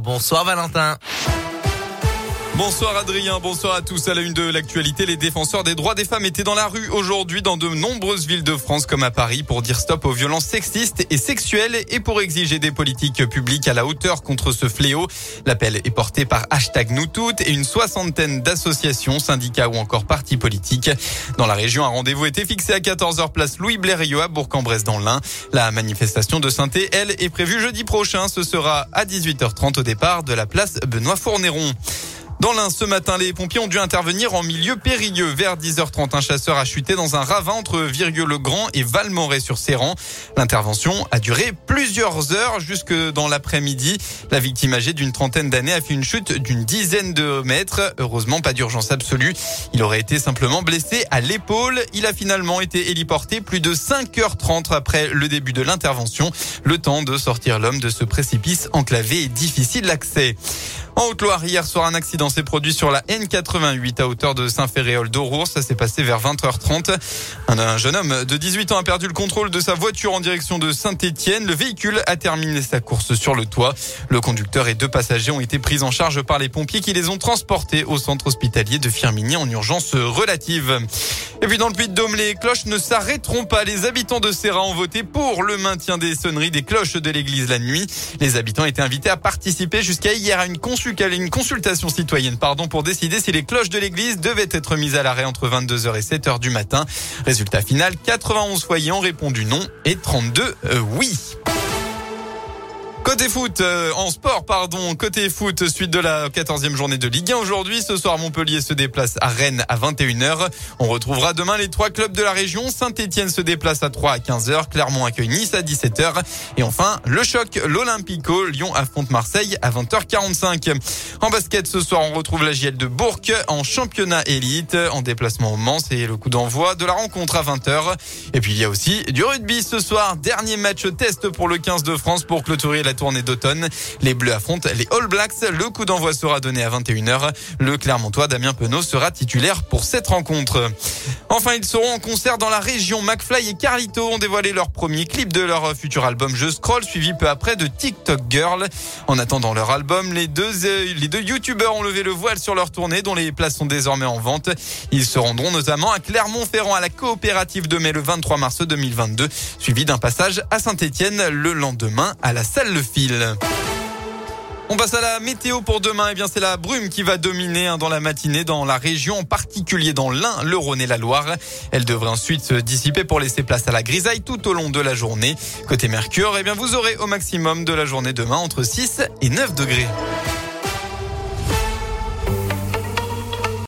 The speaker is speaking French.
Bonsoir Valentin. Bonsoir Adrien, bonsoir à tous. À la une de l'actualité, les défenseurs des droits des femmes étaient dans la rue aujourd'hui dans de nombreuses villes de France comme à Paris pour dire stop aux violences sexistes et sexuelles et pour exiger des politiques publiques à la hauteur contre ce fléau. L'appel est porté par hashtag nous toutes et une soixantaine d'associations, syndicats ou encore partis politiques. Dans la région, un rendez-vous était fixé à 14h place Louis Blériot à Bourg-en-Bresse dans l'Ain. La manifestation de synthé, elle, est prévue jeudi prochain. Ce sera à 18h30 au départ de la place Benoît Fournéron. Dans l'un, ce matin, les pompiers ont dû intervenir en milieu périlleux. Vers 10h30, un chasseur a chuté dans un ravin entre Virgueux-le-Grand et Valmorey-sur-Séran. L'intervention a duré plusieurs heures jusque dans l'après-midi. La victime âgée d'une trentaine d'années a fait une chute d'une dizaine de mètres. Heureusement, pas d'urgence absolue. Il aurait été simplement blessé à l'épaule. Il a finalement été héliporté plus de 5h30 après le début de l'intervention. Le temps de sortir l'homme de ce précipice enclavé et difficile d'accès. En Haute-Loire, hier soir, un accident s'est produit sur la N88 à hauteur de Saint-Féréol d'Aurour. Ça s'est passé vers 20h30. Un, jeune homme de 18 ans a perdu le contrôle de sa voiture en direction de Saint-Étienne. Le véhicule a terminé sa course sur le toit. Le conducteur et deux passagers ont été pris en charge par les pompiers qui les ont transportés au centre hospitalier de Firminy en urgence relative. Et puis dans le Puy-de-Dôme, les cloches ne s'arrêteront pas. Les habitants de Serra ont voté pour le maintien des sonneries des cloches de l'église la nuit. Les habitants étaient invités à participer jusqu'à hier à une consultation citoyenne pardon, pour décider si les cloches de l'église devaient être mises à l'arrêt entre 22h et 7h du matin. Résultat final, 91 foyers ont répondu non et 32 euh, oui. Côté foot, euh, en sport, pardon, côté foot, suite de la 14e journée de Ligue 1 aujourd'hui. Ce soir, Montpellier se déplace à Rennes à 21h. On retrouvera demain les trois clubs de la région. Saint-Etienne se déplace à 3 à 15h. Clermont accueille Nice à 17h. Et enfin, le choc, l'Olympico. Lyon affronte Marseille à 20h45. En basket, ce soir, on retrouve la JL de Bourg en championnat élite. En déplacement au Mans, c'est le coup d'envoi de la rencontre à 20h. Et puis, il y a aussi du rugby ce soir. Dernier match test pour le 15 de France pour clôturer la tournée d'automne. Les Bleus affrontent les All Blacks. Le coup d'envoi sera donné à 21h. Le Clermontois Damien Penaud sera titulaire pour cette rencontre. Enfin, ils seront en concert dans la région. McFly et Carlito ont dévoilé leur premier clip de leur futur album Je Scroll, suivi peu après de TikTok Girl. En attendant leur album, les deux, les deux youtubeurs ont levé le voile sur leur tournée, dont les places sont désormais en vente. Ils se rendront notamment à Clermont-Ferrand à la coopérative de mai le 23 mars 2022, suivi d'un passage à Saint-Etienne le lendemain à la salle Le On passe à la météo pour demain. Eh bien, c'est la brume qui va dominer hein, dans la matinée dans la région, en particulier dans l'Ain, le Rhône et la Loire. Elle devrait ensuite se dissiper pour laisser place à la grisaille tout au long de la journée. Côté Mercure, eh bien, vous aurez au maximum de la journée demain entre 6 et 9 degrés.